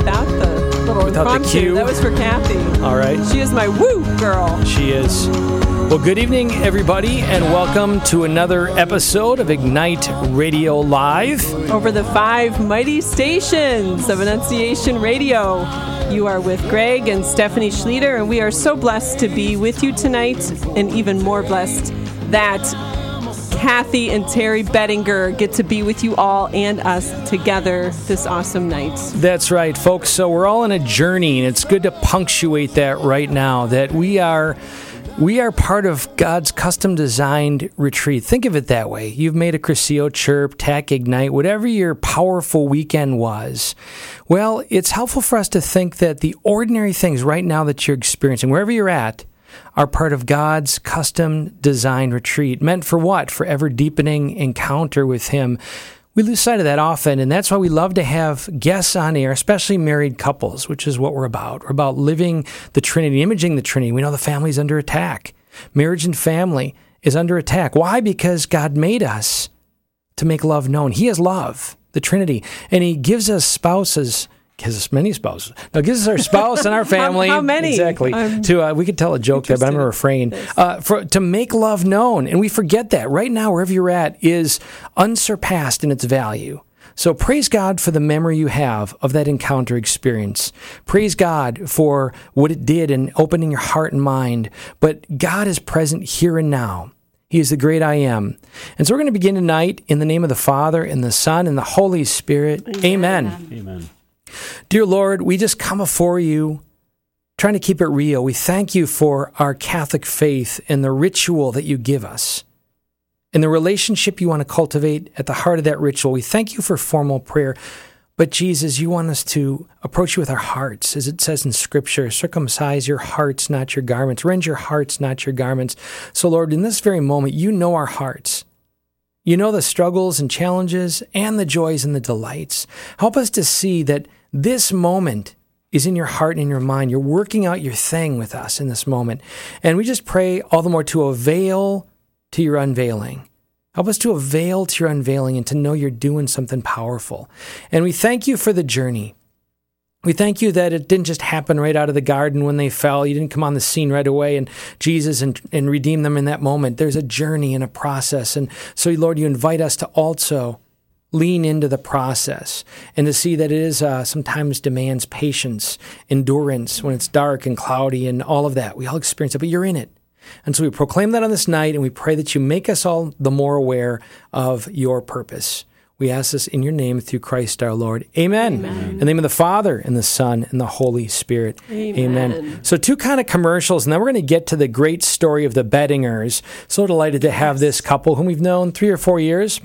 without the little Without the cue? That was for Kathy. All right. She is my woo girl. She is. Well, good evening, everybody, and welcome to another episode of Ignite Radio Live. Over the five mighty stations of Annunciation Radio. You are with Greg and Stephanie Schlueter, and we are so blessed to be with you tonight, and even more blessed that Kathy and Terry Bettinger get to be with you all and us together this awesome night. That's right, folks. So we're all on a journey, and it's good to punctuate that right now that we are. We are part of God's custom designed retreat. Think of it that way. You've made a Cursillo Chirp, TEC Ignite, whatever your powerful weekend was. Well, it's helpful for us to think that the ordinary things right now that you're experiencing, wherever you're at, are part of God's custom designed retreat. Meant for what? For ever deepening encounter with Him. We lose sight of that often, and that's why we love to have guests on air, especially married couples, which is what we're about. We're about living the Trinity, imaging the Trinity. We know the family's under attack. Marriage and family is under attack. Why? Because God made us to make love known. He is love, the Trinity, and He gives us spouses. Gives us many spouses. Now gives us our spouse and our family. how many? Exactly. I'm to uh, we could tell a joke there, but I'm going to refrain. Uh, for to make love known, and we forget that right now, wherever you're at, is unsurpassed in its value. So praise God for the memory you have of that encounter experience. Praise God for what it did in opening your heart and mind. But God is present here and now. He is the great I am. And so we're going to begin tonight in the name of the Father and the Son and the Holy Spirit. Amen. Amen. Dear Lord, we just come before you trying to keep it real. We thank you for our Catholic faith and the ritual that you give us and the relationship you want to cultivate at the heart of that ritual. We thank you for formal prayer. But Jesus, you want us to approach you with our hearts, as it says in Scripture circumcise your hearts, not your garments, rend your hearts, not your garments. So, Lord, in this very moment, you know our hearts. You know the struggles and challenges and the joys and the delights. Help us to see that this moment is in your heart and in your mind. You're working out your thing with us in this moment. And we just pray all the more to avail to your unveiling. Help us to avail to your unveiling and to know you're doing something powerful. And we thank you for the journey. We thank you that it didn't just happen right out of the garden when they fell. You didn't come on the scene right away and Jesus and, and redeem them in that moment. There's a journey and a process. And so, Lord, you invite us to also lean into the process and to see that it is uh, sometimes demands patience, endurance when it's dark and cloudy and all of that. We all experience it, but you're in it. And so we proclaim that on this night, and we pray that you make us all the more aware of your purpose. We ask this in your name through Christ our Lord. Amen. In the name of the Father, and the Son, and the Holy Spirit. Amen. So, two kind of commercials, and then we're going to get to the great story of the Bettingers. So delighted to have this couple whom we've known three or four years.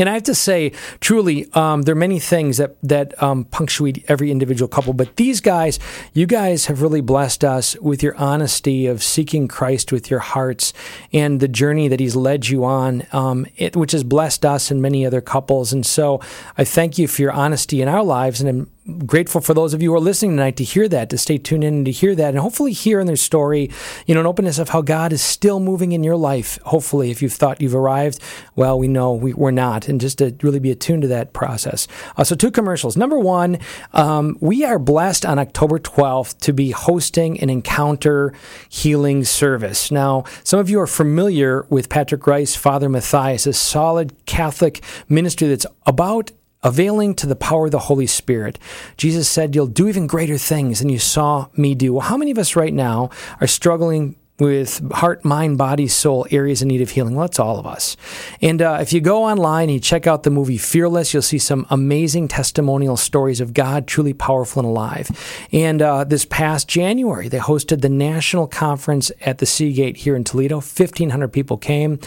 And I have to say, truly, um, there are many things that that um, punctuate every individual couple. But these guys, you guys have really blessed us with your honesty of seeking Christ with your hearts and the journey that He's led you on, um, it, which has blessed us and many other couples. And so, I thank you for your honesty in our lives, and grateful for those of you who are listening tonight to hear that, to stay tuned in and to hear that, and hopefully hear in their story, you know, an openness of how God is still moving in your life. Hopefully, if you've thought you've arrived, well, we know we, we're not, and just to really be attuned to that process. Uh, so, two commercials. Number one, um, we are blessed on October 12th to be hosting an encounter healing service. Now, some of you are familiar with Patrick Reis, Father Mathias, a solid Catholic ministry that's about availing to the power of the Holy Spirit. Jesus said, You'll do even greater things than you saw me do. Well, how many of us right now are struggling? With heart, mind, body, soul areas in need of healing. Well, that's all of us. And uh, if you go online and you check out the movie Fearless, you'll see some amazing testimonial stories of God truly powerful and alive. And uh, this past January, they hosted the national conference at the Seagate here in Toledo. 1,500 people came.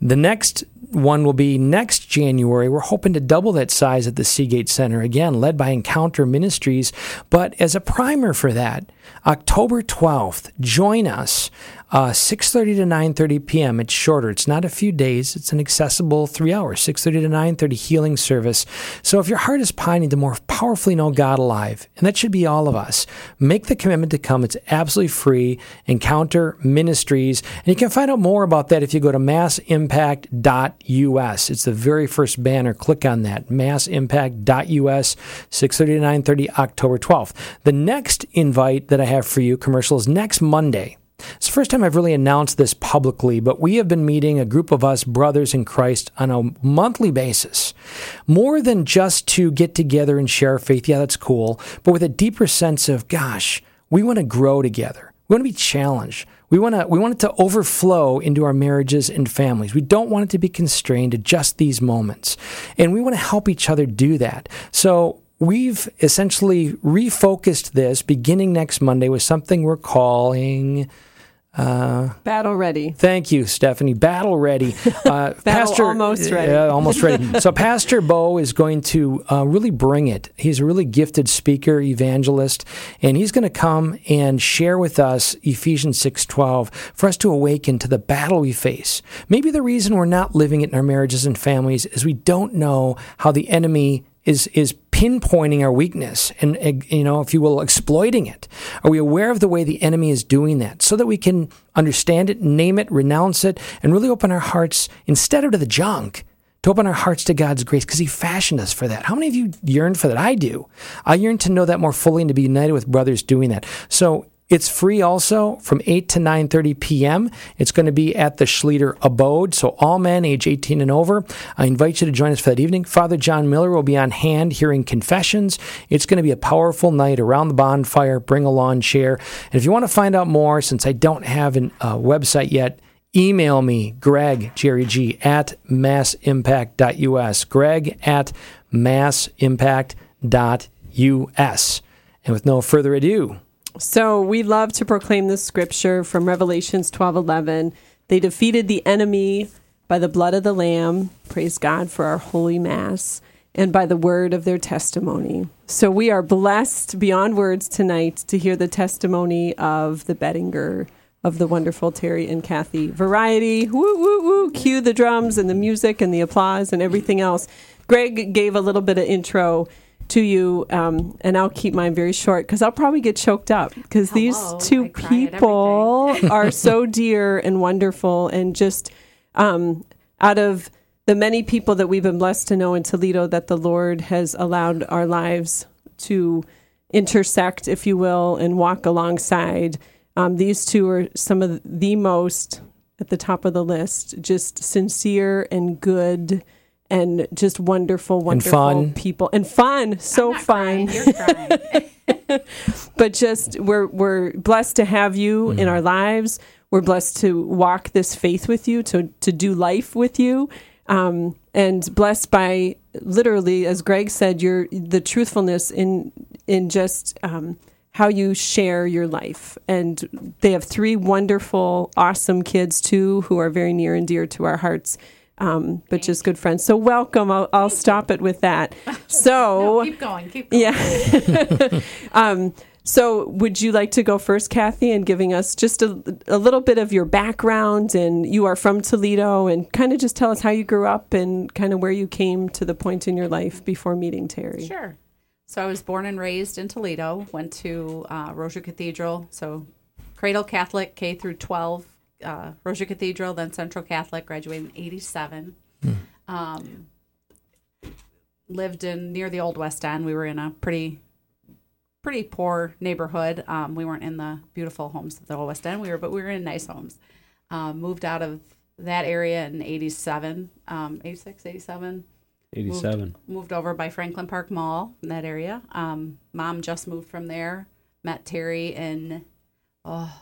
The next one will be next January. We're hoping to double that size at the Seagate Center, again, led by Encounter Ministries. But as a primer for that, October 12th, join us uh, 6.30 to 9.30 p.m. It's shorter. It's not a few days. It's an accessible three hours, 6.30 to 9.30 healing service. So if your heart is pining to more powerfully know God alive, and that should be all of us, make the commitment to come. It's absolutely free. Encounter Ministries. And you can find out more about that if you go to massimpact.us. It's the very first banner. Click on that, massimpact.us, 6.30 to 9.30, October 12th. The next invite that I have for you, commercial, is next Monday. It's the first time I've really announced this publicly, but we have been meeting a group of us brothers in Christ on a monthly basis. More than just to get together and share faith. Yeah, that's cool. But with a deeper sense of, gosh, we want to grow together. We want to be challenged. We want to we want it to overflow into our marriages and families. We don't want it to be constrained to just these moments. And we want to help each other do that. So we've essentially refocused this beginning next Monday with something we're calling uh, battle ready. Thank you, Stephanie. Battle ready. Uh, Pastor almost ready. Uh, almost ready. so Pastor Bo is going to uh, really bring it. He's a really gifted speaker, evangelist, and he's going to come and share with us Ephesians six twelve for us to awaken to the battle we face. Maybe the reason we're not living it in our marriages and families is we don't know how the enemy is is pinpointing our weakness and you know if you will exploiting it are we aware of the way the enemy is doing that so that we can understand it name it renounce it and really open our hearts instead of to the junk to open our hearts to God's grace because He fashioned us for that. How many of you yearn for that? I do. I yearn to know that more fully and to be united with brothers doing that. So it's free also from 8 to 9:30 p.m. It's going to be at the Schlueter Abode, so all men age 18 and over. I invite you to join us for that evening. Father John Miller will be on hand hearing confessions. It's going to be a powerful night around the bonfire. Bring a lawn chair. And if you want to find out more, since I don't have a uh, website yet, email me, Greg, Jerry G, at massimpact.us. Greg at massimpact.us. And with no further ado, so we love to proclaim this scripture from Revelations 12:11. They defeated the enemy by the blood of the lamb. Praise God for our holy mass and by the word of their testimony. So we are blessed beyond words tonight to hear the testimony of the Bettinger of the wonderful Terry and Kathy variety. Woo woo woo! Cue the drums and the music and the applause and everything else. Greg gave a little bit of intro to you, um, and I'll keep mine very short because I'll probably get choked up because these two people are so dear and wonderful, and just um, out of the many people that we've been blessed to know in Toledo, that the Lord has allowed our lives to intersect, if you will, and walk alongside. Um, these two are some of the most at the top of the list, just sincere and good and just wonderful, wonderful and people and fun, so fun. but just we're we're blessed to have you mm. in our lives. We're blessed to walk this faith with you, to to do life with you, um, and blessed by literally, as Greg said, your the truthfulness in in just. Um, how you share your life. And they have three wonderful, awesome kids too, who are very near and dear to our hearts um, but just good friends. So welcome. I'll, I'll stop it with that. So no, keep going. Keep going. Yeah. um, so would you like to go first, Kathy, and giving us just a, a little bit of your background and you are from Toledo and kind of just tell us how you grew up and kind of where you came to the point in your life before meeting Terry. Sure. So I was born and raised in Toledo. Went to uh, Rosary Cathedral. So cradle Catholic K through 12 uh, Rosary Cathedral, then Central Catholic, graduated in 87. Mm. Um, lived in near the old West End. We were in a pretty pretty poor neighborhood. Um, we weren't in the beautiful homes of the old West End. We were, but we were in nice homes. Um, moved out of that area in 87, um, 86, 87. 87. Moved, moved, over by Franklin Park Mall in that area. Um, mom just moved from there. Met Terry in, oh, I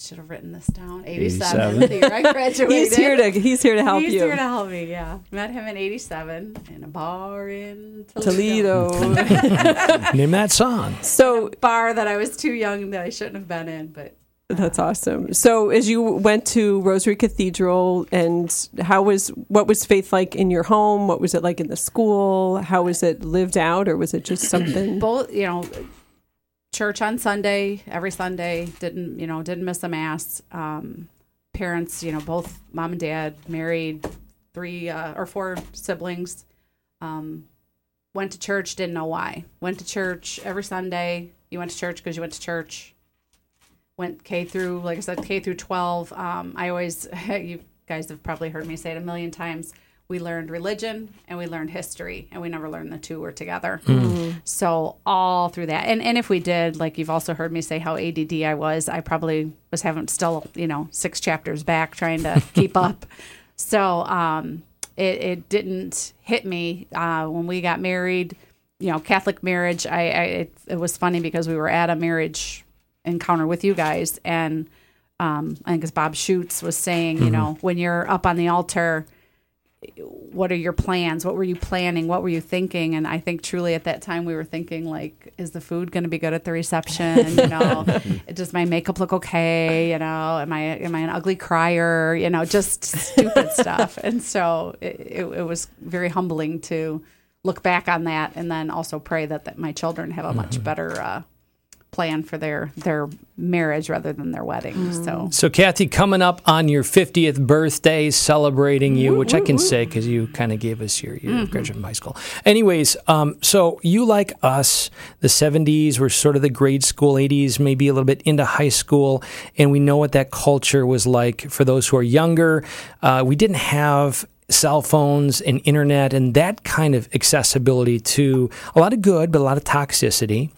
should have written this down. 87. 87. I graduated. he's here to he's here to help he's you. He's here to help me. Yeah, met him in 87 in a bar in Toledo. Toledo. Name that song. So bar that I was too young that I shouldn't have been in, but. Uh, That's awesome. So, as you went to Rosary Cathedral, and how was what was faith like in your home? What was it like in the school? How was it lived out, or was it just something? Both, you know, church on Sunday, every Sunday. Didn't you know? Didn't miss a mass. Um, parents, you know, both mom and dad, married, three uh, or four siblings. Um, went to church. Didn't know why. Went to church every Sunday. You went to church because you went to church. Went K through, like I said, K through twelve. Um, I always, you guys have probably heard me say it a million times. We learned religion and we learned history, and we never learned the two were together. So all through that, and and if we did, like you've also heard me say how ADD I was, I probably was having still, you know, six chapters back trying to keep up. So um, it, it didn't hit me uh, when we got married. You know, Catholic marriage. I, I it, it was funny because we were at a marriage encounter with you guys, and um, I think it's Bob Schutz was saying, you know, when you're up on the altar, what are your plans? What were you planning? What were you thinking? And I think truly at that time we were thinking like, is the food going to be good at the reception? You know, does my makeup look okay? You know, am I am I an ugly crier? You know, just stupid stuff. And so it, it, it was very humbling to look back on that and then also pray that, that my children have a much better uh, plan for their their marriage rather than their wedding. So So, Kathy, coming up on your 50th birthday, celebrating you, which I can say because you kind of gave us your year of graduating from high school. Anyways, um, so you, like us, the 70s were sort of the grade school, 80s, maybe a little bit into high school, and we know what that culture was like for those who are younger. Uh, we didn't have cell phones and internet and that kind of accessibility to a lot of good, but a lot of toxicity.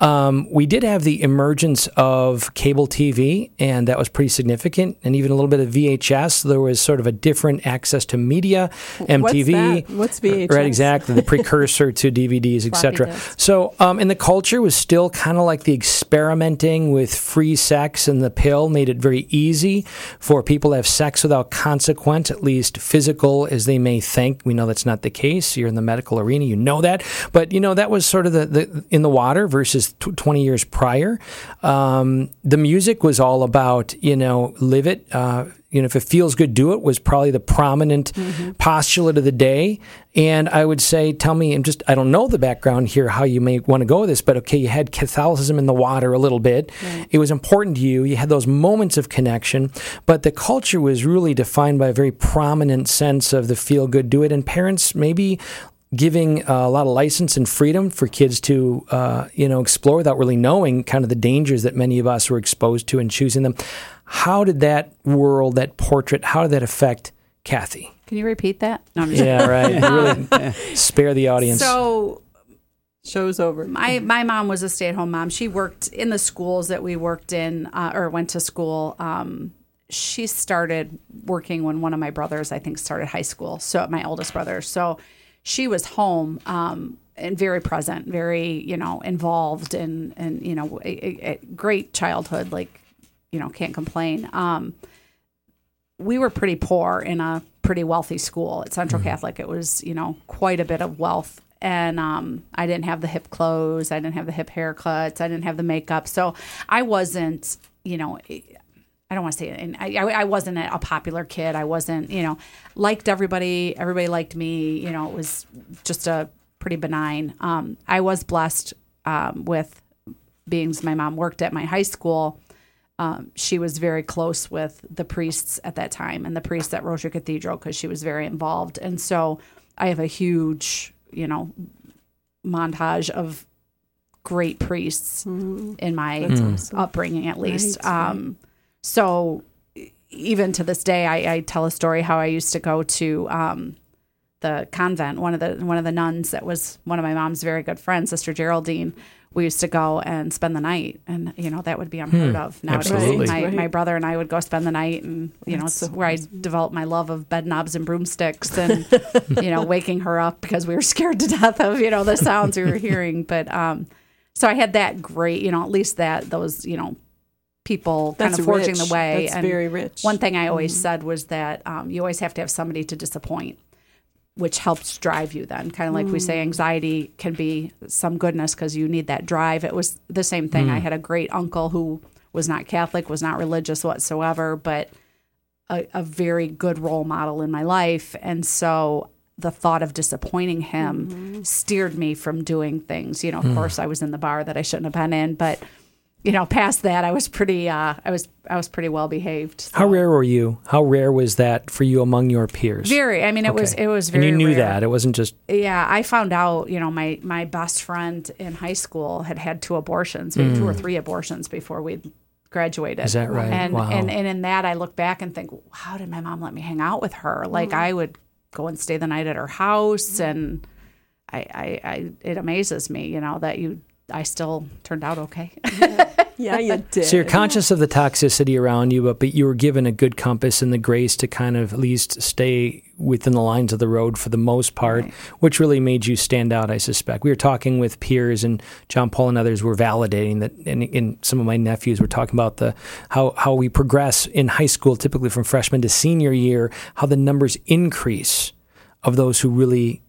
Um, we did have the emergence of cable TV, and that was pretty significant, and even a little bit of VHS. There was sort of a different access to media, MTV. that? What's VHS? Right, exactly. The precursor to DVDs, etc. So, um, and the culture was still kind of like the experimenting with free sex and the pill made it very easy for people to have sex without consequence, at least physical as they may think. We know that's not the case. You're in the medical arena, you know that. But, you know, that was sort of the, the in the water versus tw 20 years prior. Um, the music was all about, you know, live it. Uh, you know, if it feels good, do it was probably the prominent mm-hmm. postulate of the day. And I would say, tell me, I'm just, I don't know the background here, how you may want to go with this, but okay, you had Catholicism in the water a little bit. It was important to you. You had those moments of connection, but the culture was really defined by a very prominent sense of the feel good, do it. And parents maybe giving uh, a lot of license and freedom for kids to uh, you know explore without really knowing kind of the dangers that many of us were exposed to in choosing them how did that world that portrait how did that affect kathy can you repeat that? No, I'm just yeah right really spare the audience So Show's over. my my mom was a stay at home mom. She worked in the schools that we worked in uh, or went to school. Um, she started working when one of my brothers, I think, started high school. So my oldest brother. So she was home um, and very present, very you know involved, and and you know a, a- great childhood. Like you know can't complain. Um, we were pretty poor in a pretty wealthy school at Central Catholic. It was, you know, quite a bit of wealth. And um, I didn't have the hip clothes. I didn't have the hip haircuts. I didn't have the makeup. So I wasn't, you know, I don't want to say it. And I, I wasn't a popular kid. I wasn't, you know, liked everybody. Everybody liked me. You know, it was just a pretty benign. Um, I was blessed um, with being my mom worked at my high school um, she was very close with the priests at that time and the priests at Rosary Cathedral because she was very involved. And so I have a huge, you know, montage of great priests in my upbringing, at least. Right, um, So even to this day, I, I tell a story how I used to go to um, the convent. One of the one of the nuns that was one of my mom's very good friends, Sister Geraldine. We used to go and spend the night, and you know that would be unheard of nowadays. absolutely. My, Right. my brother and I would go spend the night, and you know it's where I developed my love of bed knobs and broomsticks, and you know waking her up because we were scared to death of you know the sounds we were hearing. But um, so I had that great, you know, at least that those you know people kind of forging rich. the way. That's and very rich. One thing I always mm-hmm. said was that um, you always have to have somebody to disappoint, which helps drive you. Then, kind of like we mm. say, anxiety can be some goodness because you need that drive. It was the same thing. I mm. had a great uncle who was not Catholic, was not religious whatsoever, but a, a very good role model in my life, and so the thought of disappointing him mm-hmm. steered me from doing things. You know, of mm. course, I was in the bar that I shouldn't have been in, but you know, past that, I was pretty, uh, I was, I was pretty well behaved. How rare were you? How rare was that for you among your peers? Very. I mean, it was, it was very. and you knew rare. that it wasn't just Yeah, I found out. You know, my my best friend in high school had had two abortions, maybe two or mm. three abortions before we graduated. Is that right? And Wow. and and in that, I look back and think, how did my mom let me hang out with her? Mm-hmm. Like I would go and stay the night at her house, mm-hmm. and I, I, I it amazes me, you know, that you. I still turned out okay. Yeah, you did. So you're conscious of the toxicity around you, but, but you were given a good compass and the grace to kind of at least stay within the lines of the road for the most part, Right. which really made you stand out, I suspect. We were talking with peers, and John Paul and others were validating that, and, and some of my nephews were talking about the how, how we progress in high school, typically from freshman to senior year, how the numbers increase of those who really,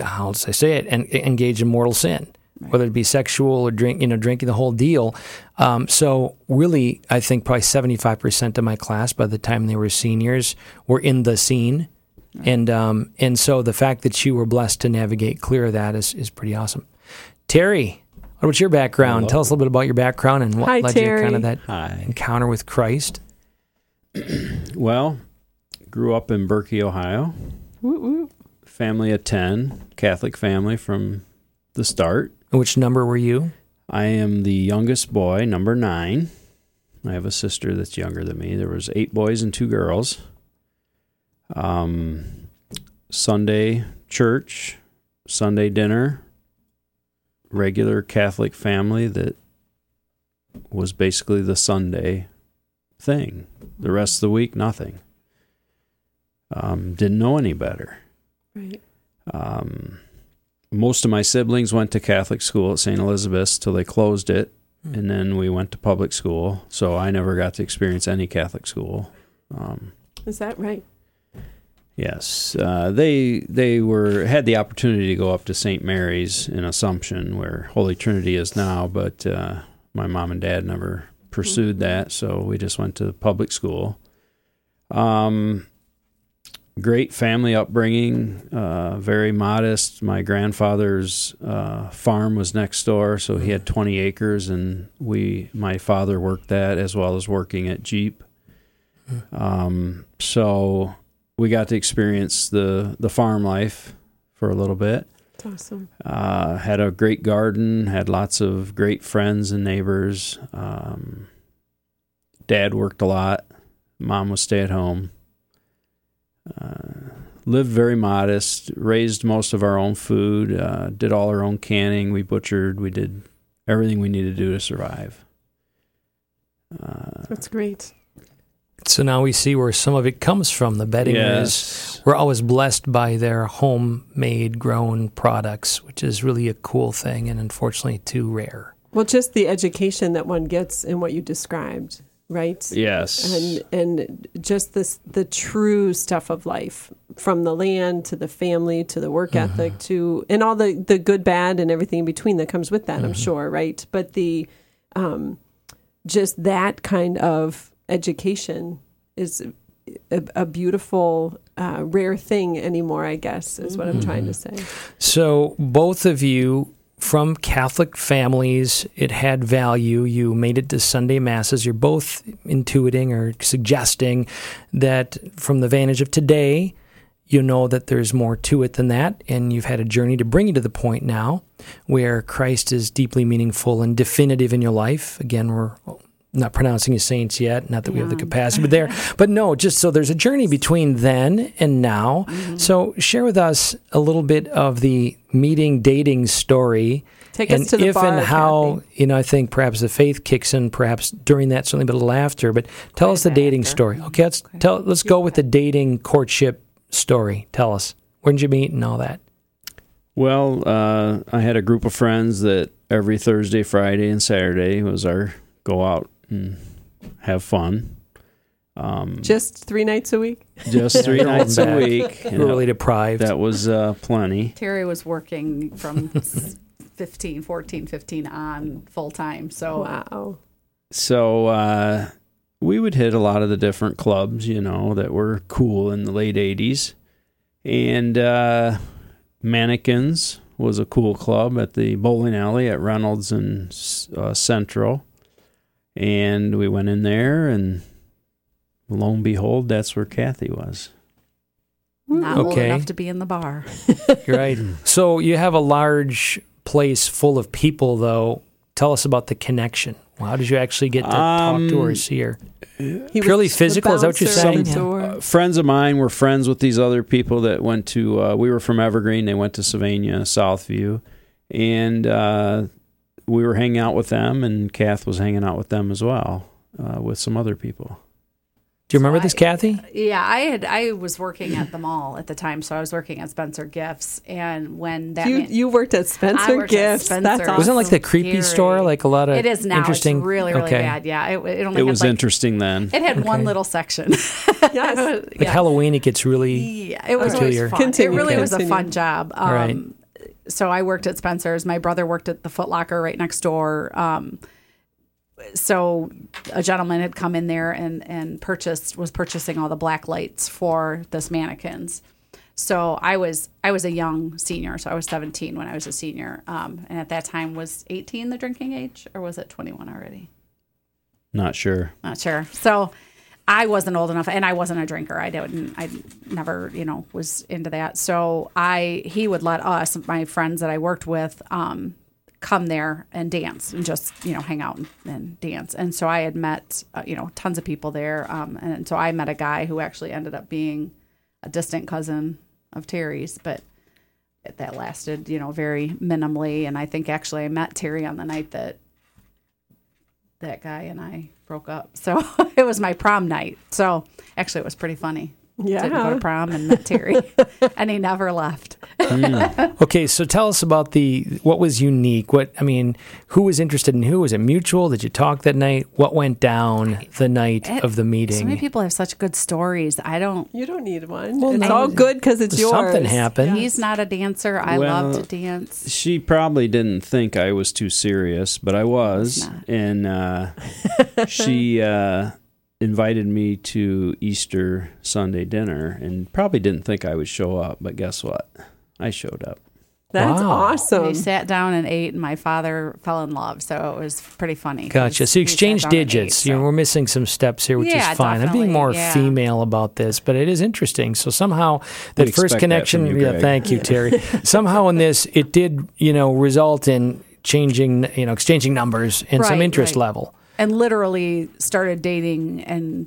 how does I say it, and engage in mortal sin whether it be sexual or drink, you know, drinking the whole deal. Um, so really, I think probably seventy five percent of my class by the time they were seniors were in the scene, and um, and so the fact that you were blessed to navigate clear of that is is pretty awesome. Terry, what's your background? Tell us a little bit about your background and what Hi, led you to kind of that Hi. encounter with Christ. Well, grew up in Berkey, Ohio. Woo, woo. Family of 10, Catholic family from the start. And which number were you? I am the youngest boy, number 9. I have a sister that's younger than me. There was 8 boys and 2 girls. Um Sunday church, Sunday dinner, regular Catholic family that was basically the Sunday thing. The rest of the week, nothing. Um, didn't know any better. Right. Um, most of my siblings went to Catholic school at St. Elizabeth's till they closed it, and then we went to public school. So I never got to experience any Catholic school. Um, Is that right? yes, uh, they they were had the opportunity to go up to St. Mary's in Assumption, where Holy Trinity is now, but uh, my mom and dad never pursued that, so we just went to public school. Um, great family upbringing, uh, very modest. My grandfather's uh, farm was next door, so he had 20 acres, and we, my father worked that as well as working at Jeep. Um, so we got to experience the the farm life for a little bit. It's awesome. Uh, had a great garden, had lots of great friends and neighbors. Um, dad worked a lot. Mom was stay at home. Uh, lived very modest. Raised most of our own food. Uh, did all our own canning. We butchered. We did everything we needed to do to survive. Uh, That's great. So now we see where some of it comes from. The Bettingers yes. we're always blessed by their homemade grown products, which is really a cool thing and unfortunately too rare. Well, just the education that one gets in what you described, right? Yes. and and just this the true stuff of life from the land to the family to the work ethic to and all the the good bad and everything in between that comes with that i'm sure right? But the um just that kind of education is a, a beautiful uh, rare thing anymore i guess is what i'm trying to say. So both of you from Catholic families, it had value. You made it to Sunday masses. You're both intuiting or suggesting that from the vantage of today, you know that there's more to it than that, and you've had a journey to bring you to the point now where Christ is deeply meaningful and definitive in your life. Again, we're not pronouncing you saints yet, not that we have the capacity, but there, but no, just so there's a journey between then and now. So share with us a little bit of the meeting dating story. Take and us to the if bar, and how Kathy. you know, I think perhaps the faith kicks in, perhaps during that, certainly, but a little after. But tell us the dating after. story. Okay, let's tell. Let's go with the dating courtship story. Tell us when did you meet and all that. Well, uh, I had a group of friends that every Thursday, Friday, and Saturday was our go out and have fun. Um, just three nights a week just three You're nights a week. and We're really deprived. that was uh, plenty. Terry was working from 15, 14, 15 on full time. So wow So uh, we would hit a lot of the different clubs, you know, that were cool in the late '80s, And uh, Mannequins was a cool club at the bowling alley at Reynolds and uh, Central. And we went in there, and lo and behold, that's where Kathy was. Not old Okay. enough to be in the bar. Right. So you have a large place full of people, though. Tell us about the connection. Well, how did you actually get to talk to her, or Um, see her? He Purely was physical, is that what you're bouncer at the saying? door. Uh, friends of mine were friends with these other people that went to. Uh, we were from Evergreen. They went to Sylvania, Southview, and uh, we were hanging out with them. And Kath was hanging out with them as well, uh, with some other people. Do you remember So this, I- Kathy? Yeah, I had I was working at the mall at the time, so I was working at Spencer Gifts, and when that You man- you worked at Spencer worked at Gifts. That's awesome. Wasn't like the creepy Scary. store? Like a lot of it is now. interesting. It's really really okay. bad. Yeah, it, it only It had was like, interesting then. It had one little section. Yes. Like Halloween, it gets really. Yeah, it was Peculiar. always fun. Continue, it really was a fun job. Um, Right. So I worked at Spencer's. My brother worked at the Foot Locker right next door. Um, so a gentleman had come in there and and purchased was purchasing all the black lights for this mannequins. So I was I was a young senior, so I was 17 when I was a senior, um, and at that time was 18 the drinking age, or was it 21 already? Not sure. Not sure. So I wasn't old enough, and I wasn't a drinker. I didn't. I never, you know, was into that. So I he would let us, my friends that I worked with, um, come there and dance and just you know hang out and, and dance. And so I had met uh, you know tons of people there, um, and so I met a guy who actually ended up being a distant cousin of Terry's, but that lasted you know very minimally. And I think actually I met Terry on the night that that guy and I broke up. So it was my prom night. So actually, it was pretty funny. Yeah. Didn't go to prom and met Terry, and he never left. Okay, so tell us about the what was unique. What I mean, who was interested in who? Was it mutual? Did you talk that night? What went down the night It- of the meeting? So many people have such good stories. I don't. You don't need one. Well, it's no. all good because it's yours. Something happened. He's not a dancer. I Well, love to dance. She probably didn't think I was too serious, but I was, not. and uh, she uh, invited me to Easter Sunday dinner, and probably didn't think I would show up. But guess what? I showed up. That's Wow. awesome. We sat down and ate, and my father fell in love. So it was pretty funny. Gotcha. So you We sat exchange down ate, digits. You know, so- we're missing some steps here, which Yeah, is fine. I'm being more yeah. female about this, but it is interesting. So somehow that We'd first expect that connection, you, yeah, thank you, Terry. somehow in this, it did, you know, result in changing, you know, exchanging numbers and some interest right. level. And literally started dating and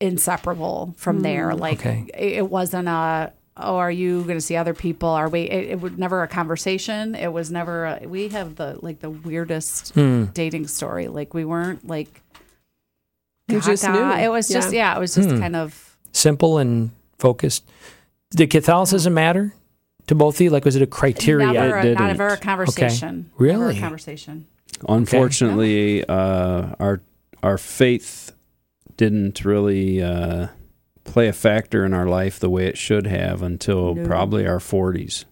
inseparable from there. Like Okay. it, wasn't a oh, are you going to see other people? Are we? It, it was never a conversation. It was never. A, we have the like the weirdest Hmm. dating story. Like we weren't like. You just knew. It was just Yeah. yeah. It was just Hmm. kind of Simple and focused. Did Catholicism matter to both of you? Like, was it a criteria? never a, not ever a conversation. Really? Never a conversation. Unfortunately, uh, our our faith didn't really uh, play a factor in our life the way it should have until No. probably our forties.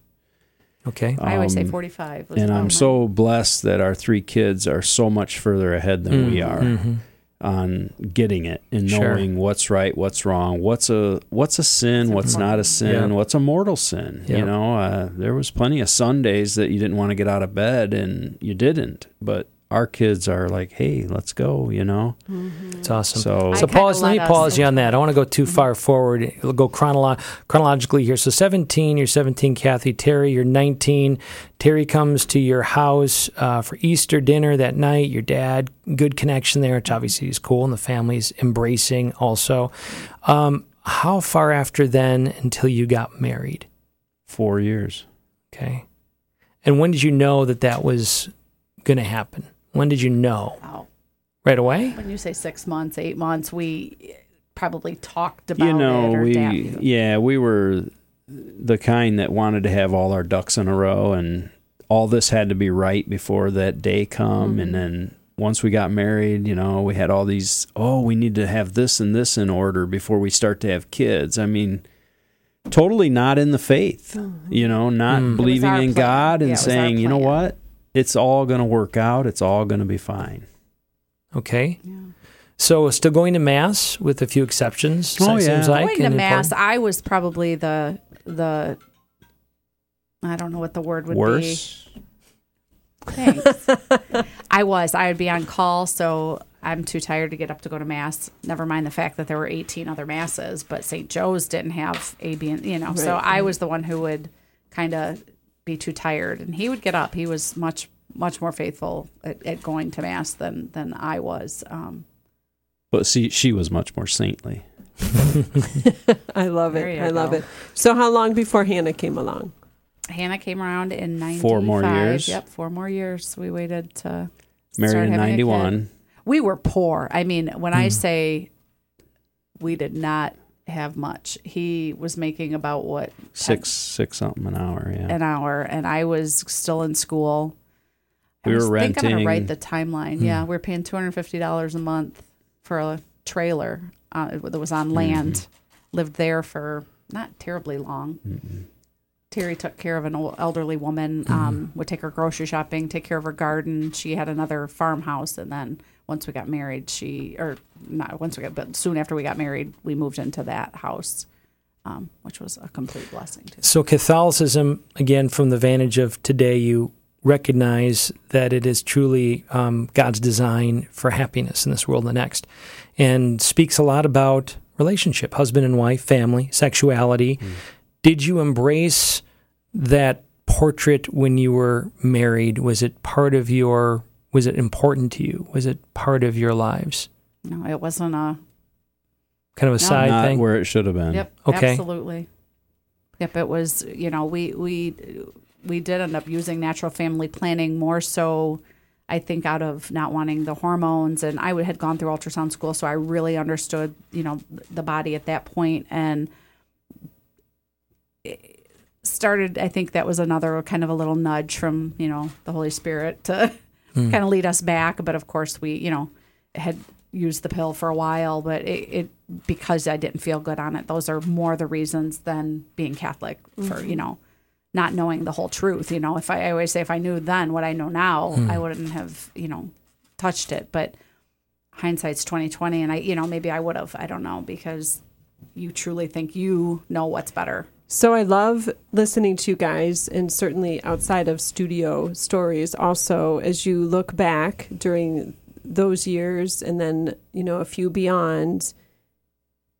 Okay. I always say Um, forty-five. And I'm my- so blessed that our three kids are so much further ahead than we are Mhm. On getting it and Sure. knowing what's right, what's wrong, what's a what's a sin, what's not a sin, Yeah. what's a mortal sin. Yeah. You know, uh, there was plenty of Sundays that you didn't want to get out of bed and you didn't, but our kids are like, "Hey, let's go," you know. It's awesome. So So pause. kinda Let me pause you on that. I don't want to go too far forward. We'll go chronolo- chronologically here. So 17, you're 17, Kathy. Terry, you're 19. Terry comes to your house uh, for Easter dinner that night. Your dad, good connection there, which obviously is cool, and the family's embracing also. Um, how far after then until you got married? four years. Okay. And when did you know that that was going to happen? When did you know? Wow. Right away? When you say six months, eight months, we probably talked about it. you know, it. Or we dab- yeah, we were the kind that wanted to have all our ducks in a row, and all this had to be right before that day come. Mm-hmm. And then once we got married, you know, we had all these. Oh, we need to have this and this in order before we start to have kids. I mean. Totally not in the faith, you know, not Mm. It was believing in plan. God and Yeah, it was our saying, you know what, it's all going to work out. It's all going to be fine. Okay. Yeah. So uh, still going to mass with a few exceptions. Oh, it seems yeah. like. Going to mass, important. I was probably the the I don't know what the word would Worse. be. Thanks. I was. I would be on call, so I'm too tired to get up to go to mass. Never mind the fact that there were 18 other masses, but St. Joe's didn't have A, B, and you know. So I was the one who would kind of be too tired, and he would get up. He was much much more faithful at, at going to mass than than I was. Um, But see, she was much more saintly. I love it. you I love it. So, how long before Hannah came along? Hannah came around in 95. Four more years. Yep, four more years. We waited to Married start in having a kid. '91. We were poor. I mean, when I say we did not have much, he was making about what Six six something an hour. Yeah. an hour, and I was still in school. I We were was- think I'm gonna write the timeline. Yeah, we are paying two hundred fifty dollars a month for a trailer uh, that was on land. Lived there for not terribly long. Terry took care of an old elderly woman. Um, would take her grocery shopping, take care of her garden. She had another farmhouse, and then once we got married, she or not once we got, but soon after we got married, we moved into that house, um, which was a complete blessing too. So Catholicism, again, from the vantage of today, you recognize that it is truly um, God's design for happiness in this world and the next, and speaks a lot about relationship, husband and wife, family, sexuality. Did you embrace that portrait when you were married? Was it part of your? Was it important to you? Was it part of your lives? No, it wasn't a Kind of a No. side Not thing. where it should have been. Yep. Okay. Absolutely. Yep. It was. You know, we we we did end up using natural family planning more so. I think out of not wanting the hormones, and I would- had gone through ultrasound school, so I really understood, you know, the body at that point, and started. I think that was another kind of a little nudge from you know the Holy Spirit to Mm. kind of lead us back. But of course, we you know had used the pill for a while, but it, it because I didn't feel good on it. Those are more the reasons than being Catholic for mm-hmm. you know not knowing the whole truth. You know, if I, I always say if I knew then what I know now, mm. I wouldn't have you know touched it. But hindsight's twenty twenty, and I you know maybe I would have. I don't know because you truly think you know what's better. So I love listening to you guys, and certainly outside of studio stories, also as you look back during those years and then, you know, a few beyond,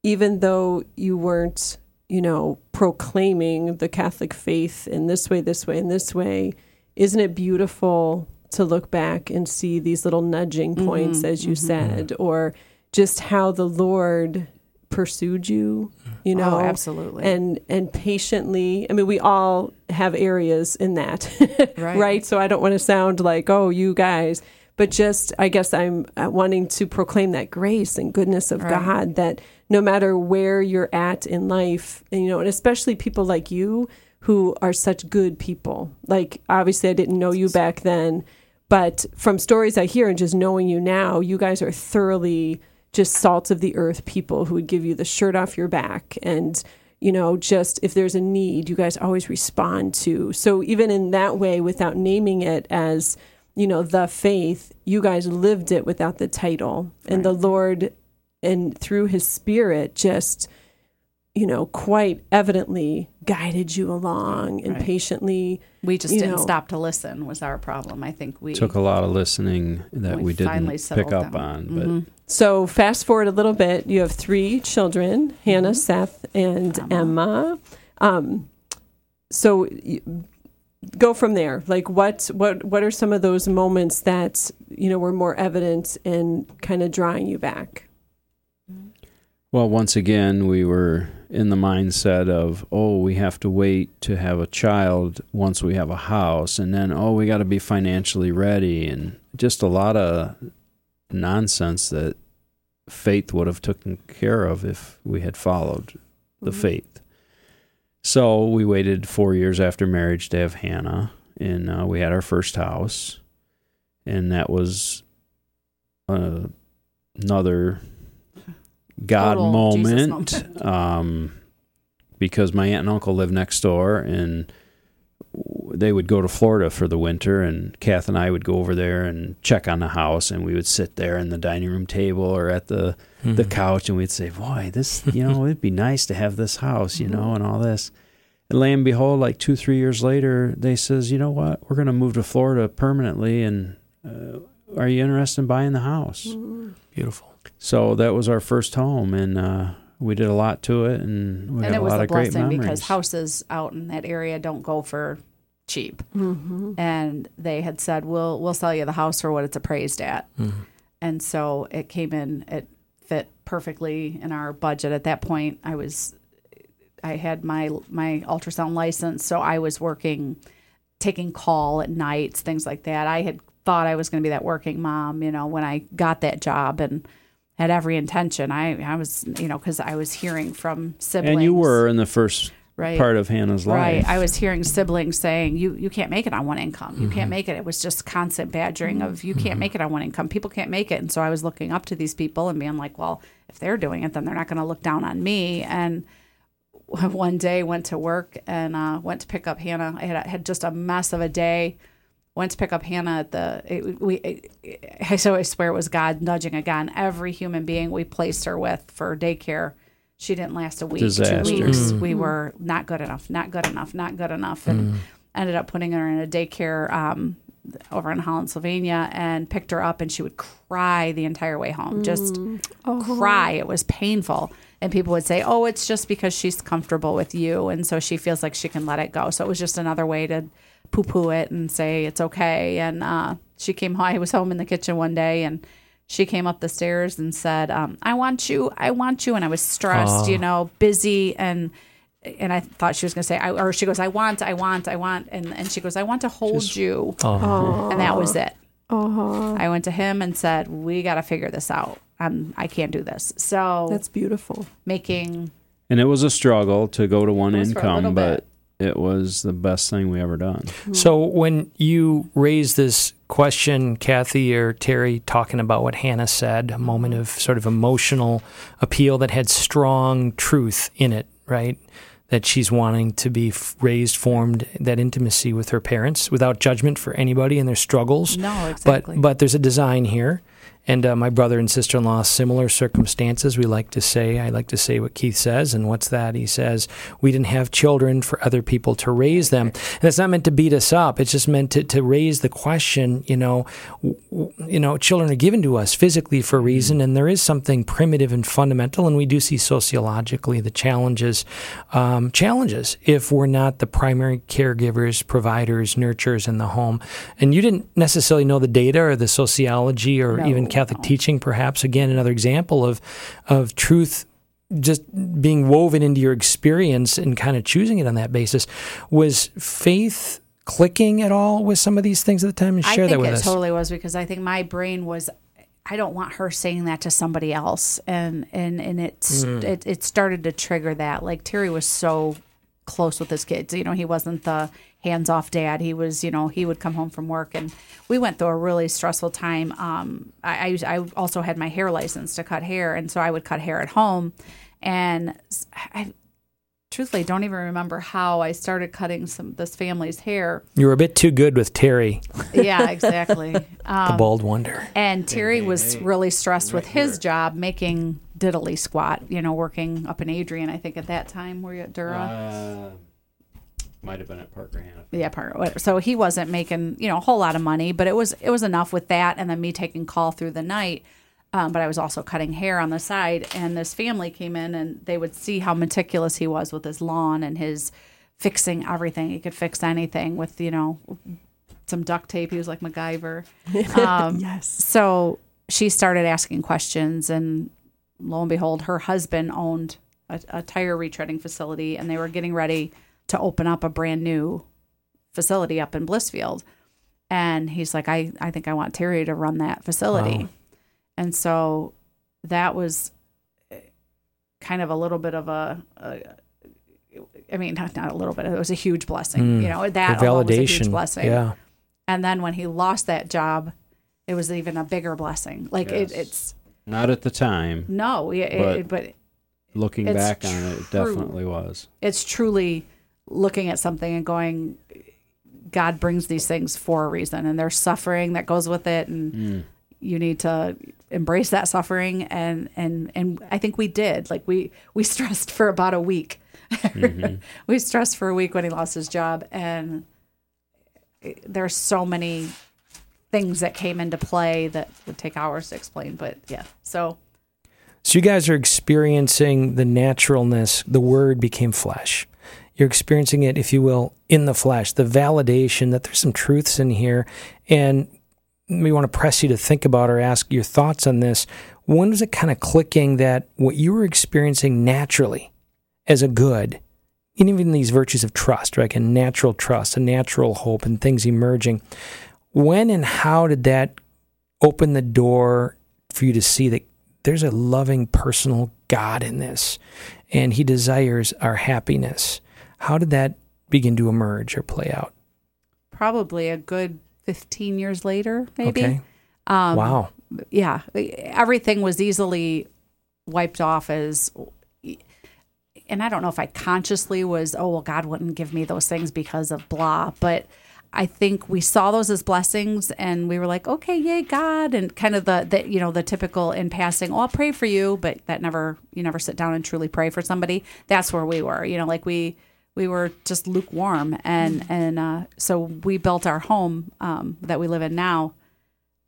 even though you weren't, you know, proclaiming the Catholic faith in this way, this way, and this way, isn't it beautiful to look back and see these little nudging mm-hmm. points, as you mm-hmm. said, or just how the Lord pursued you, you know, oh, absolutely. and and patiently i mean we all have areas in that Right. right so i don't want to sound like oh you guys but just i guess i'm uh, wanting to proclaim that grace and goodness of Right. god that no matter where you're at in life and, you know and especially people like you who are such good people like obviously i didn't know you back then but from stories i hear and just knowing you now you guys are thoroughly just salt of the earth people who would give you the shirt off your back and you know just if there's a need you guys always respond to so even in that way without naming it as you know the faith you guys lived it without the title and the lord and through his spirit just you know quite evidently guided you along and Right. patiently we just didn't know. stop to listen was our problem. I think we Took a lot of listening that We we, finally didn't pick up down. on. But Mhm. So fast forward a little bit. You have three children: Hannah, Mm-hmm. Seth, and Emma. Um, so y- go from there. Like what what what are some of those moments that you know were more evident in kind of drawing you back? Well, once again, we were in the mindset of, oh, we have to wait to have a child once we have a house, and then, oh, we got to be financially ready, and just a lot of nonsense that faith would have taken care of if we had followed the faith. So we waited four years after marriage to have Hannah, and uh, we had our first house, and that was uh, another God Total Jesus moment, um, because my aunt and uncle lived next door, and they would go to Florida for the winter, and Kath and I would go over there and check on the house, and we would sit there in the dining room table or at the the Mhm. couch, and we'd say, "Boy, this, you know, it'd be nice to have this house, you know, and all this." And lo and behold, like two, three years later, they says, you know what, we're going to move to Florida permanently, and uh, are you interested in buying the house? Beautiful. So that was our first home, and uh, we did a lot to it, and we and got it a was lot a of great blessing memories. because houses out in that area don't go for cheap. Mm-hmm. And they had said, "We'll we'll sell you the house for what it's appraised at." Mm-hmm. And so it came in. It fit perfectly in our budget at that point. I was, I had my my ultrasound license, so I was working, taking call at nights, things like that. I had thought I was going to be that working mom, you know, when I got that job and. Had every intention. I, I was, you know, because I was hearing from siblings. and you were in the first right part of Hannah's life. Right. I was hearing siblings saying, "You you can't make it on one income. You Mm-hmm. can't make it." It was just constant badgering of, "You can't make it on one income. People can't make it." And so I was looking up to these people and being like, "Well, if they're doing it, then they're not going to look down on me." And one day went to work and uh, went to pick up Hannah. I had, had just a mess of a day. Went to pick up Hannah at the it, we. It, I so I swear it was God nudging again. Every human being we placed her with for daycare, she didn't last a week, Disaster. two weeks. We were not good enough, not good enough, not good enough, and ended up putting her in a daycare um, over in Holland, Sylvania, and picked her up, and she would cry the entire way home, just cry. It was painful. And people would say, "Oh, it's just because she's comfortable with you, and so she feels like she can let it go." So it was just another way to poo-poo it and say it's okay. And uh, she came home. I was home in the kitchen one day, and she came up the stairs and said, um, "I want you, I want you." And I was stressed, you know, busy, and and I thought she was going to say, I, or she goes, "I want, I want, I want," and and she goes, "I want to hold you," and that was it. I went to him and said, "We got to figure this out. Um, I can't do this." So That's beautiful. making And it was a struggle to go to one It was for a little income, but it was the best thing we ever done. Mm-hmm. So when you raise this question, Kathy or Terry, talking about what Hannah said, a moment of sort of emotional appeal that had strong truth in it, right? That she's wanting to be raised, formed, that intimacy with her parents without judgment for anybody and their struggles. no exactly. But but there's a design here, and uh, my brother and sister in law similar circumstances. We like to say I like to say what Keith says, and what's that? He says we didn't have children for other people to raise them, and it's not meant to beat us up. It's just meant to, to raise the question. You know, w- you know, children are given to us physically for a reason, and there is something primitive and fundamental, and we do see sociologically the challenges um, challenges if we're not the primary caregivers, providers, nurturers in the home. And you didn't necessarily know the data or the sociology or No, even Catholic teaching, perhaps. Again, another example of of truth just being woven into your experience and kind of choosing it on that basis. Was faith clicking at all with some of these things at the time? And I share think that with it us. totally was because I think my brain was. I don't want her saying that to somebody else, and and and it's Mm. it, it started to trigger that. Like Terry was so close with his kids. You know, he wasn't the hands off dad. He was, you know, he would come home from work, and we went through a really stressful time. Um, I I, I also had my hair license to cut hair, and so I would cut hair at home, and s- I. Truthfully, don't even remember how I started cutting some this family's hair. you were a bit too good with Terry, Yeah, exactly. Um, the bald wonder. and Terry was really stressed with his job, making diddly squat. You know, working up in Adrian. I think at that time, were you at Dura? Uh, might have been at Parker Hannifin. yeah, part. whatever. So he wasn't making you know a whole lot of money, but it was it was enough with that, and then me taking call through the night. Um, but I was also cutting hair on the side, and this family came in, and they would see how meticulous he was with his lawn and his fixing everything. He could fix anything with you know some duct tape. He was like MacGyver. Um, Yes. so she started asking questions, and lo and behold, her husband owned a, a tire retreading facility, and they were getting ready to open up a brand new facility up in Blissfield. And he's like, I, I think I want Terry to run that facility. Wow. And so that was kind of a little bit of a, a I mean, not, not a little bit. It was a huge blessing. Mm. You know, that The alone was a huge validation. blessing. Yeah. And then when he lost that job, it was even a bigger blessing. Like Yes. it, it's Not at the time. no, it, it, but Looking It's back on it, it definitely was. it's truly looking at something and going, God brings these things for a reason, and there's suffering that goes with it, and mm. you need to embrace that suffering. And and and I think we did. Like we we stressed for about a week mm-hmm. we stressed for a week when he lost his job, and there's so many things that came into play that would take hours to explain. But yeah, so So you guys are experiencing the naturalness. The word became flesh. You're experiencing it, if you will, in the flesh. The validation that there's some truths in here, and we want to press you to think about or ask your thoughts on this. When was it kind of clicking that what you were experiencing naturally as a good, and even these virtues of trust, right? A natural trust, a natural hope, and things emerging. When and how did that open the door for you to see that there's a loving, personal God in this, and He desires our happiness? How did that begin to emerge or play out? probably a good 15 years later, maybe. Okay. Um, wow. yeah, everything was easily wiped off as, and I don't know if I consciously was, oh, well, God wouldn't give me those things because of blah, but I think we saw those as blessings and we were like, okay, yay, God. And kind of the, the you know, the typical in passing, oh, I'll pray for you, but that never, you never sit down and truly pray for somebody. That's where we were, you know, like we, we were just lukewarm. And, and, uh, so we built our home, um, that we live in now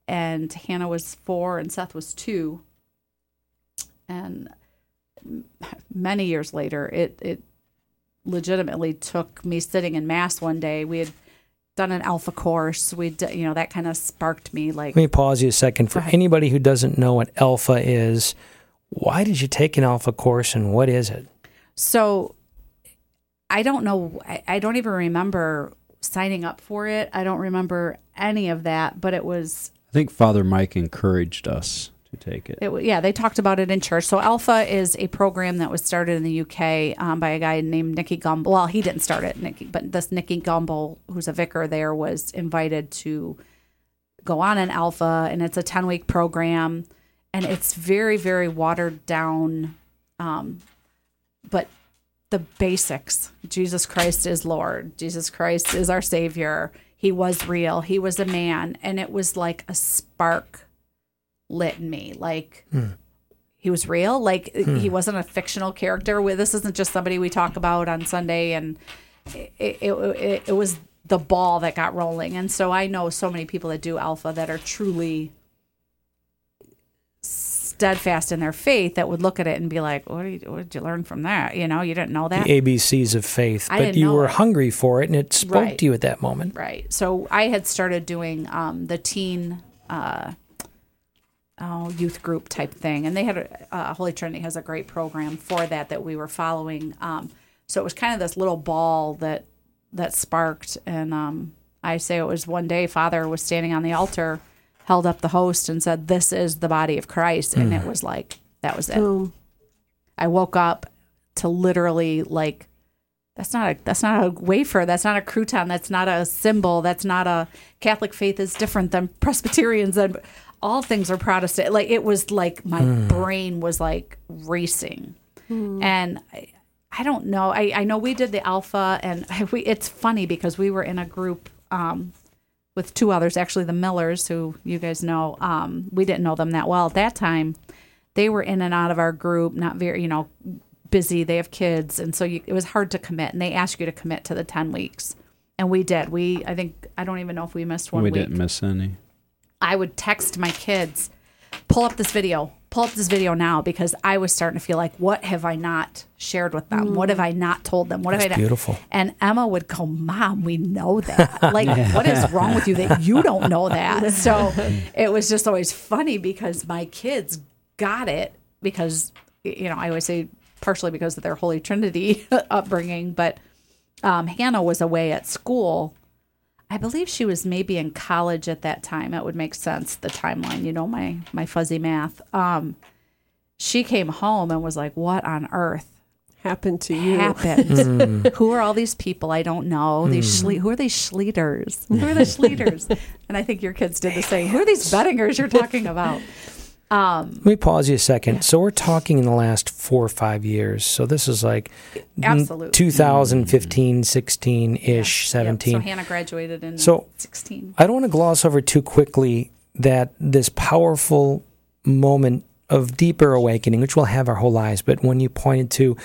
and Hannah was four and Seth was two. And many years later, it it legitimately took me sitting in mass one day. We had done an alpha course. We you know that kind of sparked me like Let me pause you a second. For anybody who doesn't know what alpha is, why did you take an alpha course and what is it? So I don't know. I, I don't even remember signing up for it. I don't remember any of that, but it was I think Father Mike encouraged us to take it. It, yeah, they talked about it in church. So Alpha is a program that was started in the UK um, by a guy named Nicky Gumbel. Well, he didn't start it, Nicky, but this Nicky Gumbel, who's a vicar there, was invited to go on an Alpha, and it's a ten week program, and it's very, very watered down, um, but the basics. Jesus Christ is Lord. Jesus Christ is our Savior. He was real. He was a man, and it was like a spark lit in me. Like hmm. he was real. Like he hmm. wasn't a fictional character. This isn't just somebody we talk about on Sunday, and it, it, it, it was the ball that got rolling. And so I know so many people that do Alpha that are truly steadfast in their faith that would look at it and be like, "What, do you, what did you learn from that? You know, you didn't know that." The ABCs of faith, I but you were it. hungry for it and it spoke Right. to you at that moment. Right. So I had started doing um, the teen uh, oh, youth group type thing, and they had a, uh, Holy Trinity has a great program for that that we were following. Um, so it was kind of this little ball that that sparked, and um, I say it was one day Father was standing on the altar, held up the host, and said, "This is the body of Christ," and it mm. was like that was it. I woke up to literally like that's not a that's not a wafer, that's not a crouton, that's not a symbol, that's not a Catholic faith is different than Presbyterians and all things are Protestant. Like it was like my mm. brain was like racing. Hmm. And I, I don't know. I, I know we did the alpha and we it's funny because we were in a group um with two others, actually the Millers, who you guys know. Um, we didn't know them that well at that time. They were in and out of our group, not very, you know, busy. They have kids, and so you, it was hard to commit. And they asked you to commit to the ten weeks, and we did. We, I think, I don't even know if we missed one we week. didn't miss any. I would text my kids, pull up this video, pull up this video now because I was starting to feel like, what have I not shared with them? What have I not told them? What have I That's not? beautiful. And Emma would go, Mom, we know that. Like, what is wrong with you that you don't know that? So it was just always funny because my kids got it because, you know, I always say partially because of their Holy Trinity upbringing, but um, Hannah was away at school. I believe she was maybe in college at that time. It would make sense the timeline, you know, my my fuzzy math. Um, she came home and was like, "What on earth Happened to you. happened? who are all these people I don't know? These Schle- who are these Schleeters? Who are the Schleeters? and I think your kids did the same. Who are these Bettingers you're talking about? Um, Let me pause you a second. So we're talking in the last four or five years. So this is like Absolutely. 2015, 16 ish, Yep. 17. So Hannah graduated in So- 16. I don't want to gloss over too quickly that this powerful moment of deeper awakening, which we'll have our whole lives, but when you pointed to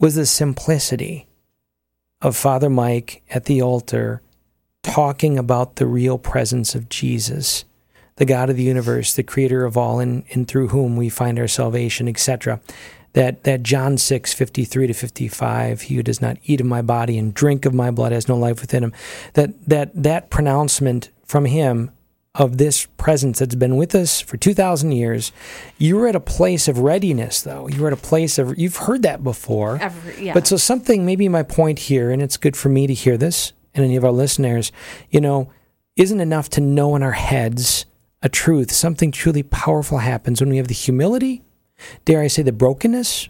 was the simplicity of Father Mike at the altar talking about the real presence of Jesus, the God of the universe, the creator of all, and, and through whom we find our salvation, etc. That, that John 6, 53 to 55, he who does not eat of my body and drink of my blood has no life within him. That, that, that pronouncement from him of this presence that's been with us for 2,000 years. You were at a place of readiness, though. You were at a place of, you've heard that before. Every, yeah. But so something, maybe my point here, and it's good for me to hear this and any of our listeners, you know, isn't enough to know in our heads a truth. Something truly powerful happens when we have the humility, dare I say, the brokenness,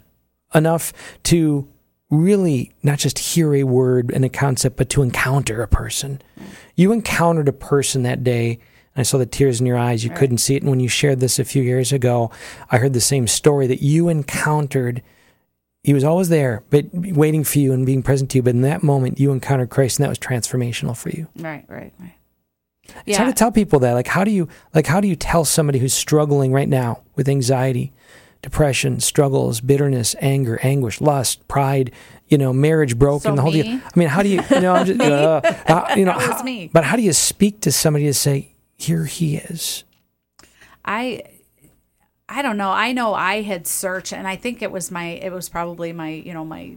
enough to really not just hear a word and a concept, but to encounter a person. Mm. You encountered a person that day I saw the tears in your eyes. You right. couldn't see it. And when you shared this a few years ago, I heard the same story that you encountered. He was always there, but waiting for you and being present to you. But in that moment, you encountered Christ, and that was transformational for you. Right, right, right. Yeah. It's hard to tell people that. Like, how do you like? How do you tell somebody who's struggling right now with anxiety, depression, struggles, bitterness, anger, anguish, lust, pride, you know, marriage broken, so the whole me? deal. I mean, how do you, you know, I'm just, uh, you know, how, but how do you speak to somebody to say, here he is. I I don't know. I know I had searched and I think it was my it was probably my, you know, my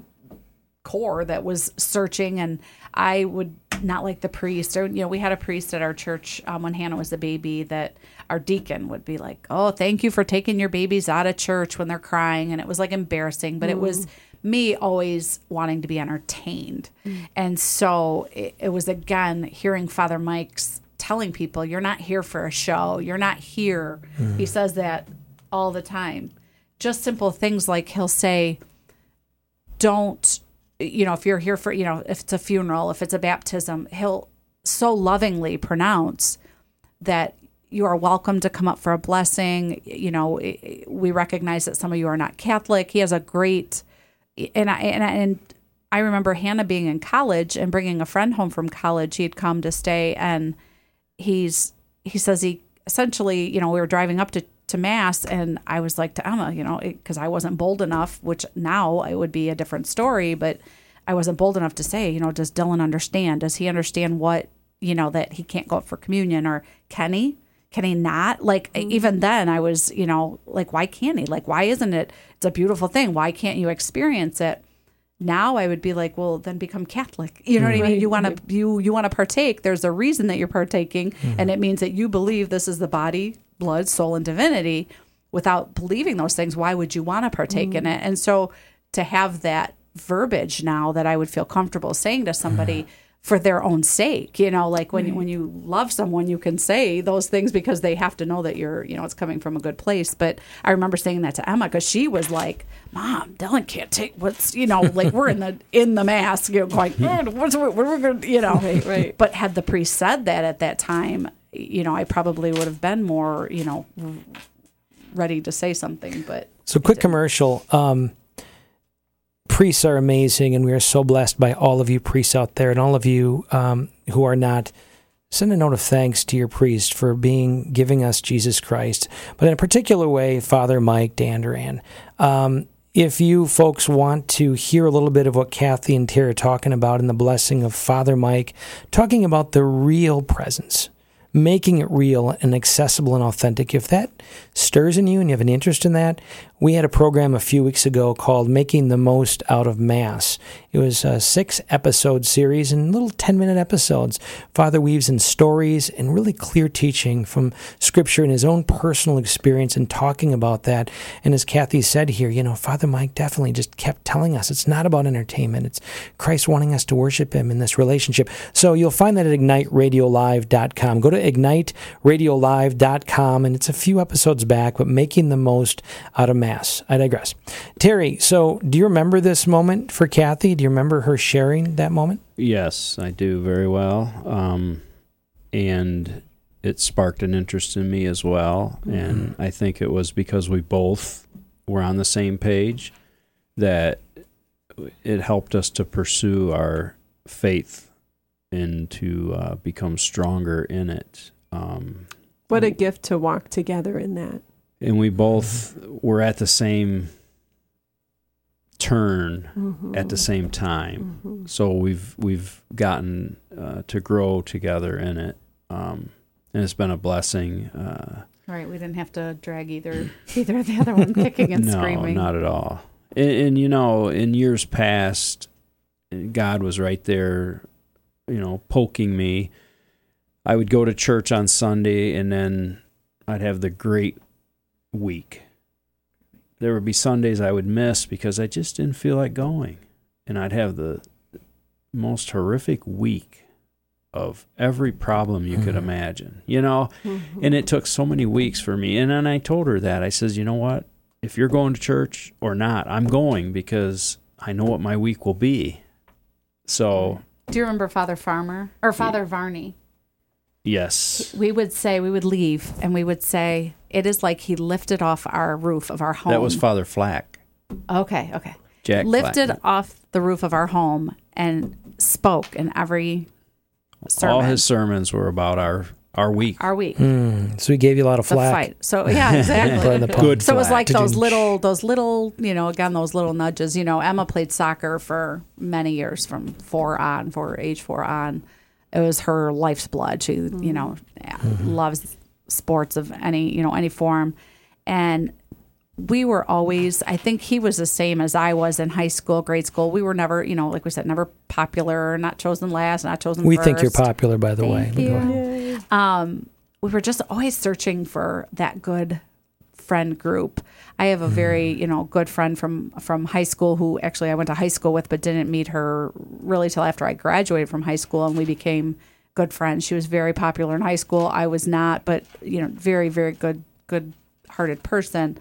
core that was searching and I would not like the priest or you know we had a priest at our church um, when Hannah was a baby that our deacon would be like oh thank you for taking your babies out of church when they're crying and it was like embarrassing but mm. it was me always wanting to be entertained mm. and so it, it was again hearing Father Mike's telling people you're not here for a show. You're not here. Mm. He says that all the time. Just simple things like he'll say, don't, you know, if you're here for, you know, if it's a funeral, if it's a baptism, he'll so lovingly pronounce that you are welcome to come up for a blessing. You know, we recognize that some of you are not Catholic. He has a great, and I, and, I, and I remember Hannah being in college and bringing a friend home from college. He had come to stay and he's he says he essentially, you know, we were driving up to to mass and I was like to Emma, you know, because I wasn't bold enough, which now it would be a different story, but I wasn't bold enough to say, you know, does Dylan understand? Does he understand what, you know, that he can't go up for communion or can he? Can he not? Like mm-hmm. even then I was, you know, like why can't he? Like why isn't it? It's a beautiful thing. Why can't you experience it? now I would be like, well, then become Catholic. You know what I mean? You want to you you want to partake. There's a reason that you're partaking, mm-hmm. and it means that you believe this is the body, blood, soul, and divinity. Without believing those things, why would you want to partake mm-hmm. in it? And so to have that verbiage now that I would feel comfortable saying to somebody. For their own sake. You know, like when right. when you love someone, you can say those things because they have to know that you're, you know, it's coming from a good place. But I remember saying that to Emma because she was like, "Mom, Dylan can't take what's, you know, like we're in the in the mask, you know, going, oh, what's what we're going, you know, right, right. But had the priest said that at that time, you know, I probably would have been more, you know, ready to say something. But so quick commercial. Um, priests are amazing, and we are so blessed by all of you priests out there and all of you um, who are not. Send a note of thanks to your priest for being giving us Jesus Christ, but in a particular way, Father Mike Dandurand. Um, if you folks want to hear a little bit of what Kathy and Tara are talking about in the blessing of Father Mike, talking about the real presence, making it real and accessible and authentic, if that stirs in you and you have an interest in that, we had a program a few weeks ago called Making the Most Out of Mass. It was a six episode series and little 10 minute episodes. Father weaves in stories and really clear teaching from Scripture and his own personal experience and talking about that. And as Kathy said here, you know, Father Mike definitely just kept telling us it's not about entertainment, it's Christ wanting us to worship him in this relationship. So you'll find that at igniteradiolive.com. Go to igniteradiolive.com and it's a few episodes back, but making the most out of Mass. Mass. I digress. Terry, so do you remember this moment for Kathy? Do you remember her sharing that moment? Yes, I do very well. Um, and it sparked an interest in me as well. Mm-hmm. And I think it was because we both were on the same page that it helped us to pursue our faith and to uh, become stronger in it. Um, what a gift to walk together in that and we both were at the same turn at the same time. So we've we've gotten uh, to grow together in it, um, and it's been a blessing. Uh, Right, we didn't have to drag either either of the other one kicking and no, screaming. not at all. And, and you know, in years past, God was right there, you know, poking me. I would go to church on Sunday, and then I'd have the great week. There would be Sundays I would miss because I just didn't feel like going, and I'd have the most horrific week of every problem you could Mhm. imagine. You know, and it took so many weeks for me. And then I told her that. I says, you know what? If you're going to church or not, I'm going because I know what my week will be. So, Do you remember Father Farmer or Father Varney? yes, We would say we would leave and we would say it is like he lifted off our roof of our home. that was Father Flack. okay, okay. Jack lifted Flack. off the roof of our home and spoke in every sermon. All his sermons were about our our week. our week. Mm, so he gave you a lot of The flack. fight. So yeah, exactly. The. Good So it was like those little, those little, you know, again, those little nudges. You know, Emma played soccer for many years, from four on, for age four on. It was her life's blood. She, you know, loves sports of any, you know, any form, and we were always. I think he was the same as I was in high school, grade school. We were never, you know, like we said, never popular, not chosen last, not chosen. We think you're popular, by the way. Thank Go you. um, we were just always searching for that good friend group. I have a very, you know, good friend from from high school who actually I went to high school with, but didn't meet her really till after I graduated from high school, and we became good friends. She was very popular in high school. I was not, but you know, very, very good, good hearted person.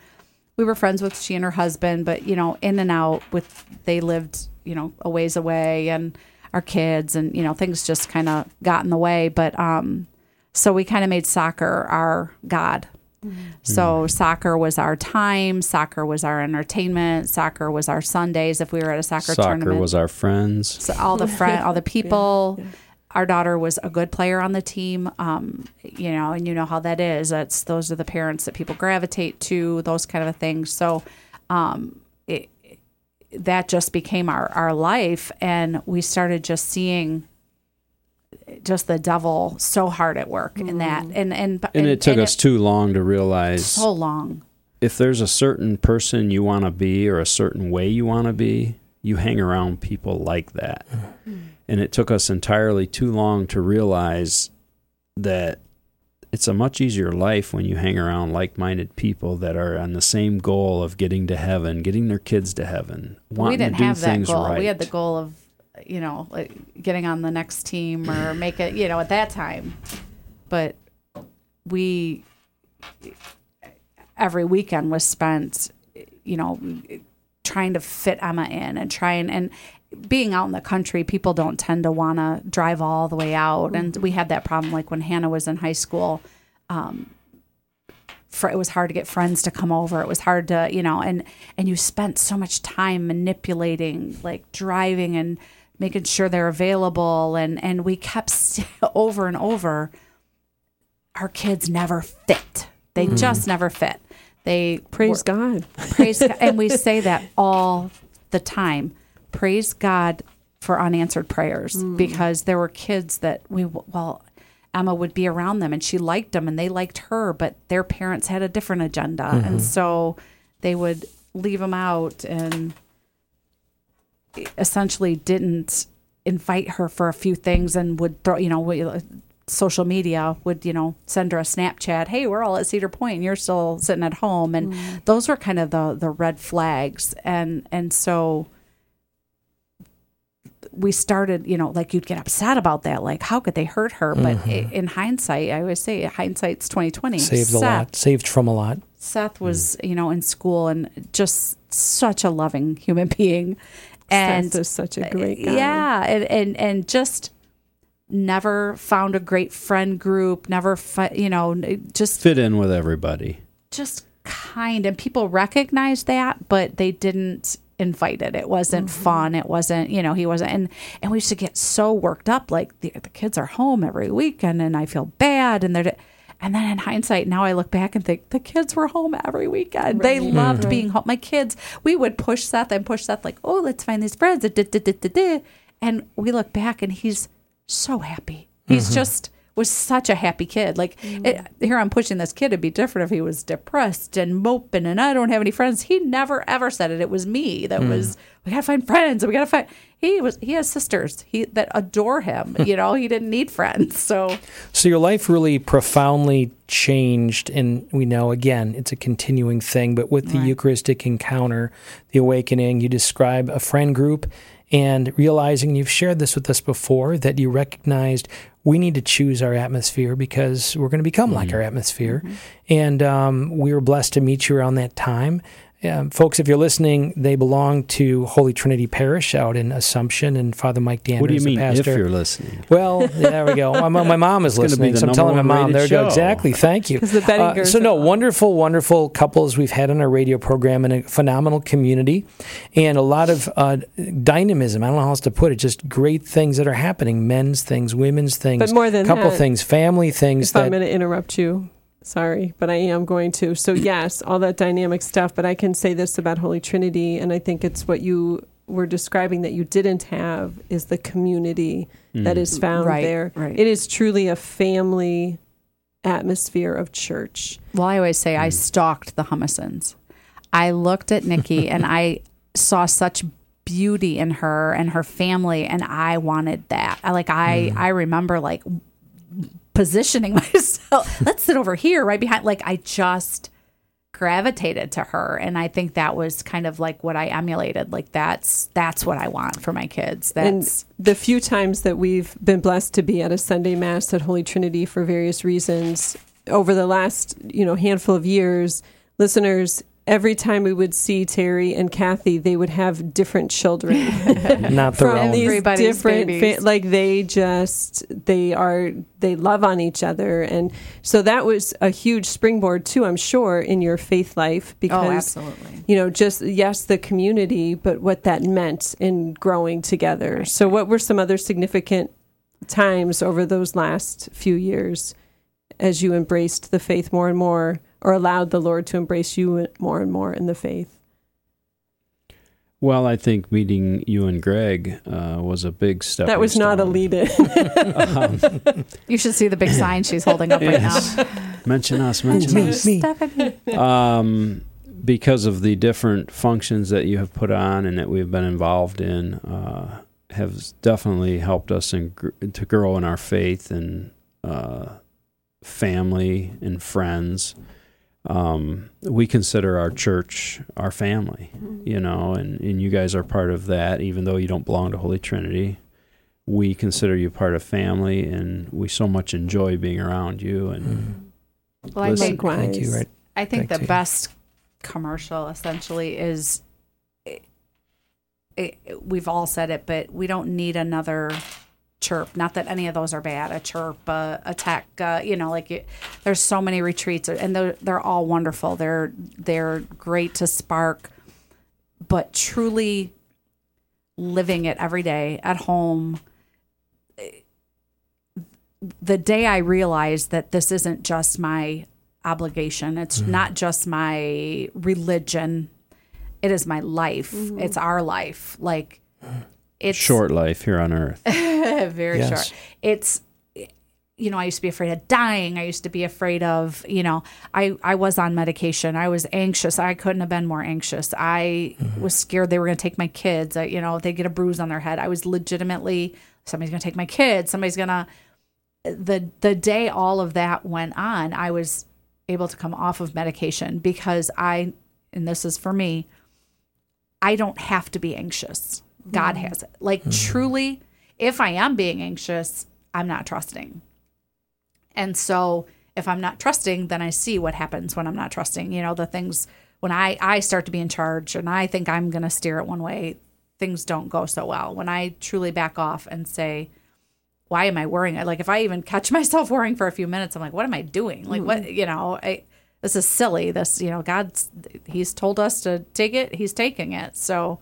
We were friends with she and her husband, but you know, in and out with they lived, you know, a ways away, and our kids, and you know, things just kind of got in the way. But um, so we kind of made soccer our God. So soccer was our time. Soccer was our entertainment. Soccer was our Sundays if we were at a soccer, Soccer tournament. Soccer was our friends. so all the friend, all the people. Our daughter was a good player on the team. Um, you know, and you know how that is. That's those are the parents that people gravitate to. Those kind of things. So, um, it, that just became our our life, and we started just seeing just the devil so hard at work in that, and and And it took us too long to realize so long. if there's a certain person you want to be or a certain way you want to be, you hang around people like that. And it took us entirely too long to realize that it's a much easier life when you hang around like minded people that are on the same goal of getting to heaven, getting their kids to heaven, wanting we didn't have that things goal. right. We had the goal of, you know, like getting on the next team or make it, you know, at that time. But we, every weekend was spent, you know, trying to fit Emma in and trying and being out in the country, people don't tend to want to drive all the way out. And we had that problem like when Hannah was in high school. Um, fr- it was hard to get friends to come over. It was hard to, you know, and and you spent so much time manipulating, like driving and making sure they're available, and and we kept over and over. Our kids never fit. They just never fit. They Praise were- God. praise God. and we say that all the time praise god for unanswered prayers mm. because there were kids that we well emma would be around them and she liked them and they liked her but their parents had a different agenda. And mm-hmm. so they would leave them out and essentially didn't invite her for a few things and would throw you know uh, social media would you know send her a snapchat hey we're all at cedar point. And you're still sitting at home. And mm. those were kind of the the red flags. And and so we started you know like you'd get upset about that like how could they hurt her but i- mm-hmm. in hindsight i always say hindsight's 2020 Saved a Seth- lot. Saved from a lot. Seth mm. was, you know, in school and just such a loving human being. And Seth is such a uh, great guy. yeah, and, and and just never found a great friend group, never fi- you know, just Fit in with everybody. just kind and people recognized that, but they didn't invite it. Wasn't fun. It wasn't, you know, he wasn't and and we used to get so worked up like the, the kids are home every weekend and I feel bad and they're And then in hindsight, now I look back and think the kids were home every weekend. They loved being home. My kids, we would push Seth and push Seth like, oh, let's find these friends. And we look back and he's so happy. He's just was such a happy kid. Like mm. it, here, I'm pushing this kid. It'd be different if he was depressed and moping and I don't have any friends. He never ever said it. It was me that mm. was. We gotta find friends. We gotta find. He was. He has sisters. He that adore him. You know, he didn't need friends. So So your life really profoundly changed, and we know again it's a continuing thing. But with the Right. Eucharistic encounter, the awakening, you describe a friend group, and realizing you've shared this with us before that you recognized we need to choose our atmosphere because we're going to become like our atmosphere, and um, we were blessed to meet you around that time. Um, folks, if you're listening, they belong to Holy Trinity Parish out in Assumption, and Father Mike Dander What do you is the mean if pastor. you're listening? Well, there we go. My, my mom is gonna be listening, so I'm telling my mom. There rated we go. Exactly. Thank you. the Bettingers so no, are- wonderful, wonderful couples we've had on our radio program, and a phenomenal community, and a lot of uh, dynamism. I don't know how else to put it. Just great things that are happening: men's things, women's things, But more than couple that, things, family things. if that I'm going to interrupt you, sorry, but I am going to. So, yes, all that dynamic stuff, but I can say this about Holy Trinity, and I think it's what you were describing that you didn't have is the community that mm. is found Right, there. right. It is truly a family atmosphere of church. Well, I always say I mm. stalked the Hummisons. I looked at Nikki and I saw such beauty in her and her family, and I wanted that. I like I mm. I remember like positioning myself. Let's sit over here, right behind. Like I just gravitated to her, and I think that was kind of like what I emulated. Like that's that's what I want for my kids. That's and the few times that we've been blessed to be at a Sunday Mass at Holy Trinity for various reasons over the last you know handful of years, listeners. Every time we would see Terry and Kathy, they would have different children not their from own. these Everybody's different babies. fa- like they just they are they love on each other and so that was a huge springboard too i'm sure in your faith life because oh, absolutely. you know just yes the community but what that meant in growing together so what were some other significant times over those last few years as you embraced the faith more and more or allowed the lord to embrace you more and more in the faith Well, I think meeting you and Greg uh, was a big step. that was not a lead in You should see the big sign she's holding up right now. Mention us, mention Me, us. me. Um, because of the different functions that you have put on and that we've been involved in, uh, have definitely helped us in, gr- to grow in our faith and uh, family and friends. Um, we consider our church our family, you know, and, and you guys are part of that, even though you don't belong to Holy Trinity. We consider you part of family, and we so much enjoy being around you. And Well, I Listen. think Thank you. Right. I think Back the you. best commercial essentially is it, it, we've all said it, but we don't need another CRHP. Not that any of those are bad. A CRHP, uh, a TEC, uh, you know, like it, there's so many retreats, and they're they're all wonderful. They're they're great to spark, but truly living it every day at home. The day I realized that this isn't just my obligation. It's not just my religion. It is my life. It's our life. Like it's short life here on earth. very Yes. short. It's you know, I used to be afraid of dying. I used to be afraid of, you know, I I was on medication. I was anxious. I couldn't have been more anxious. I mm-hmm. was scared they were going to take my kids. I, you know, they get a bruise on their head. I was legitimately somebody's going to take my kids. Somebody's going to the the day all of that went on, I was able to come off of medication because I and this is for me, I don't have to be anxious. God mm-hmm. has it. Like mm-hmm. truly, if I am being anxious, I'm not trusting. And so if I'm not trusting, then I see what happens when I'm not trusting. You know, the things when I I start to be in charge and I think I'm going to steer it one way, things don't go so well. When I truly back off and say, why am I worrying? Like if I even catch myself worrying for a few minutes, I'm like, what am I doing? Like what, mm-hmm. you know, I this is silly. This, you know, God's he's told us to take it, he's taking it. So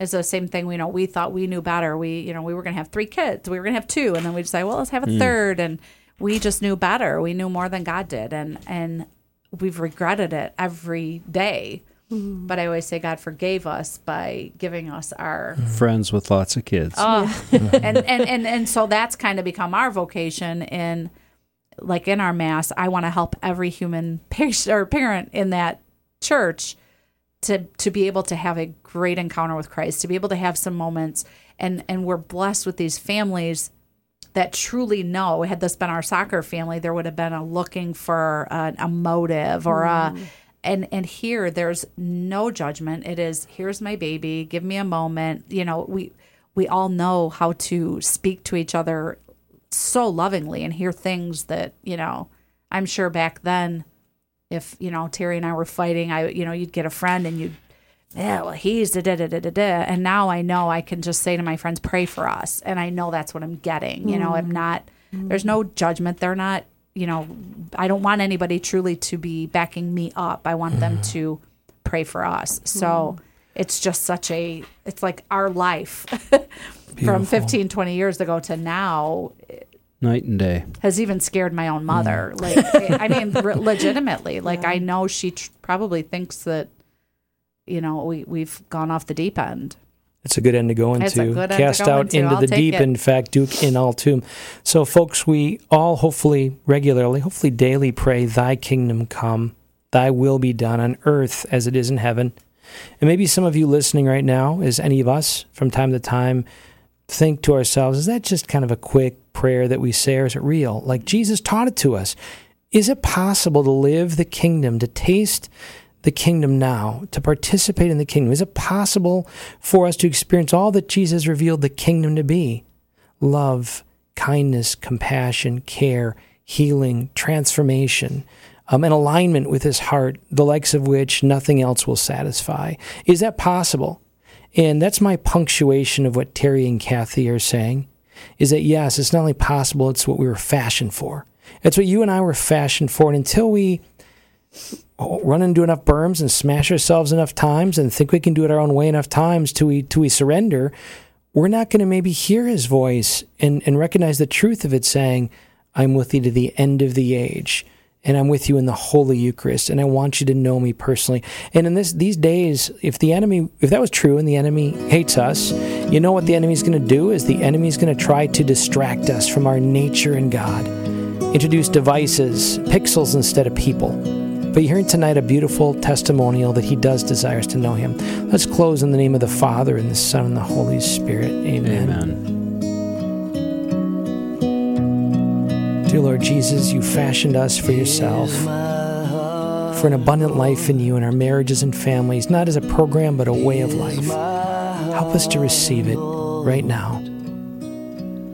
it's the same thing. You know, we thought we knew better. We, you know, we were going to have three kids. We were going to have two, and then we decided, well, let's have a hmm. third. And we just knew better. We knew more than God did, and and we've regretted it every day. Hmm. But I always say God forgave us by giving us our hmm. Friends with lots of kids. Oh, and, and and and so that's kind of become our vocation in like in our mass. I want to help every human patient or parent in that church to to be able to have a great encounter with Christ, to be able to have some moments, and and we're blessed with these families that truly know. Had this been our soccer family, there would have been a looking for a, a motive or a. Mm. And and here there's no judgment. It is here's my baby. Give me a moment. You know we we all know how to speak to each other so lovingly and hear things that you know i'm sure back then if you know terry and i were fighting i you know you'd get a friend and you'd yeah well he's da da da da da da. And now i know i can just say to my friends pray for us. And i know that's what i'm getting you know i'm mm. not there's no judgment. They're not you know i don't want anybody truly to be backing me up. I want them mm-hmm. to pray for us. So mm. it's just such a it's like our life from 15 20 years ago to now Night and day. has even scared my own mother mm. like i mean re- legitimately like i know she tr- probably thinks that you know we, we've gone off the deep end It's a good end to go into. It's a good end to Cast go out into. into the deep, it. in fact, Duc in altum. So, folks, we all hopefully regularly, hopefully daily pray, Thy kingdom come, Thy will be done on earth as it is in heaven. And maybe some of you listening right now, as any of us from time to time, think to ourselves, is that just kind of a quick prayer that we say, or is it real? Like Jesus taught it to us. Is it possible to live the kingdom, to taste the kingdom now, to participate in the kingdom? Is it possible for us to experience all that Jesus revealed the kingdom to be? Love, kindness, compassion, care, healing, transformation, um, an alignment with his heart, the likes of which nothing else will satisfy. Is that possible? And that's my punctuation of what Terry and Kathy are saying is that yes, it's not only possible, it's what we were fashioned for. It's what you and I were fashioned for. And until we run into enough berms and smash ourselves enough times and think we can do it our own way enough times till we till we surrender, we're not going to maybe hear his voice and, and recognize the truth of it saying, I'm with you to the end of the age. And I'm with you in the Holy Eucharist, and I want you to know me personally. And in this these days, if the enemy, if that was true, and the enemy hates us, you know what the enemy's going to do is the enemy's going to try to distract us from our nature in God, introduce devices, pixels instead of people. But you're hearing tonight a beautiful testimonial that he does desires to know him. Let's close in the name of the Father and the Son and the Holy Spirit. Amen. Amen. Dear Lord Jesus, you fashioned us for yourself, for an abundant life in you in our marriages and families, not as a program, but a way of life. Help us to receive it right now,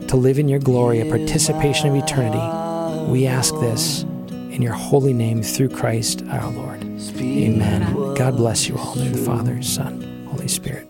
to live in your glory, a participation of eternity. We ask this in your holy name through Christ our Lord. Amen. God bless you all. The Father, Son, Holy Spirit.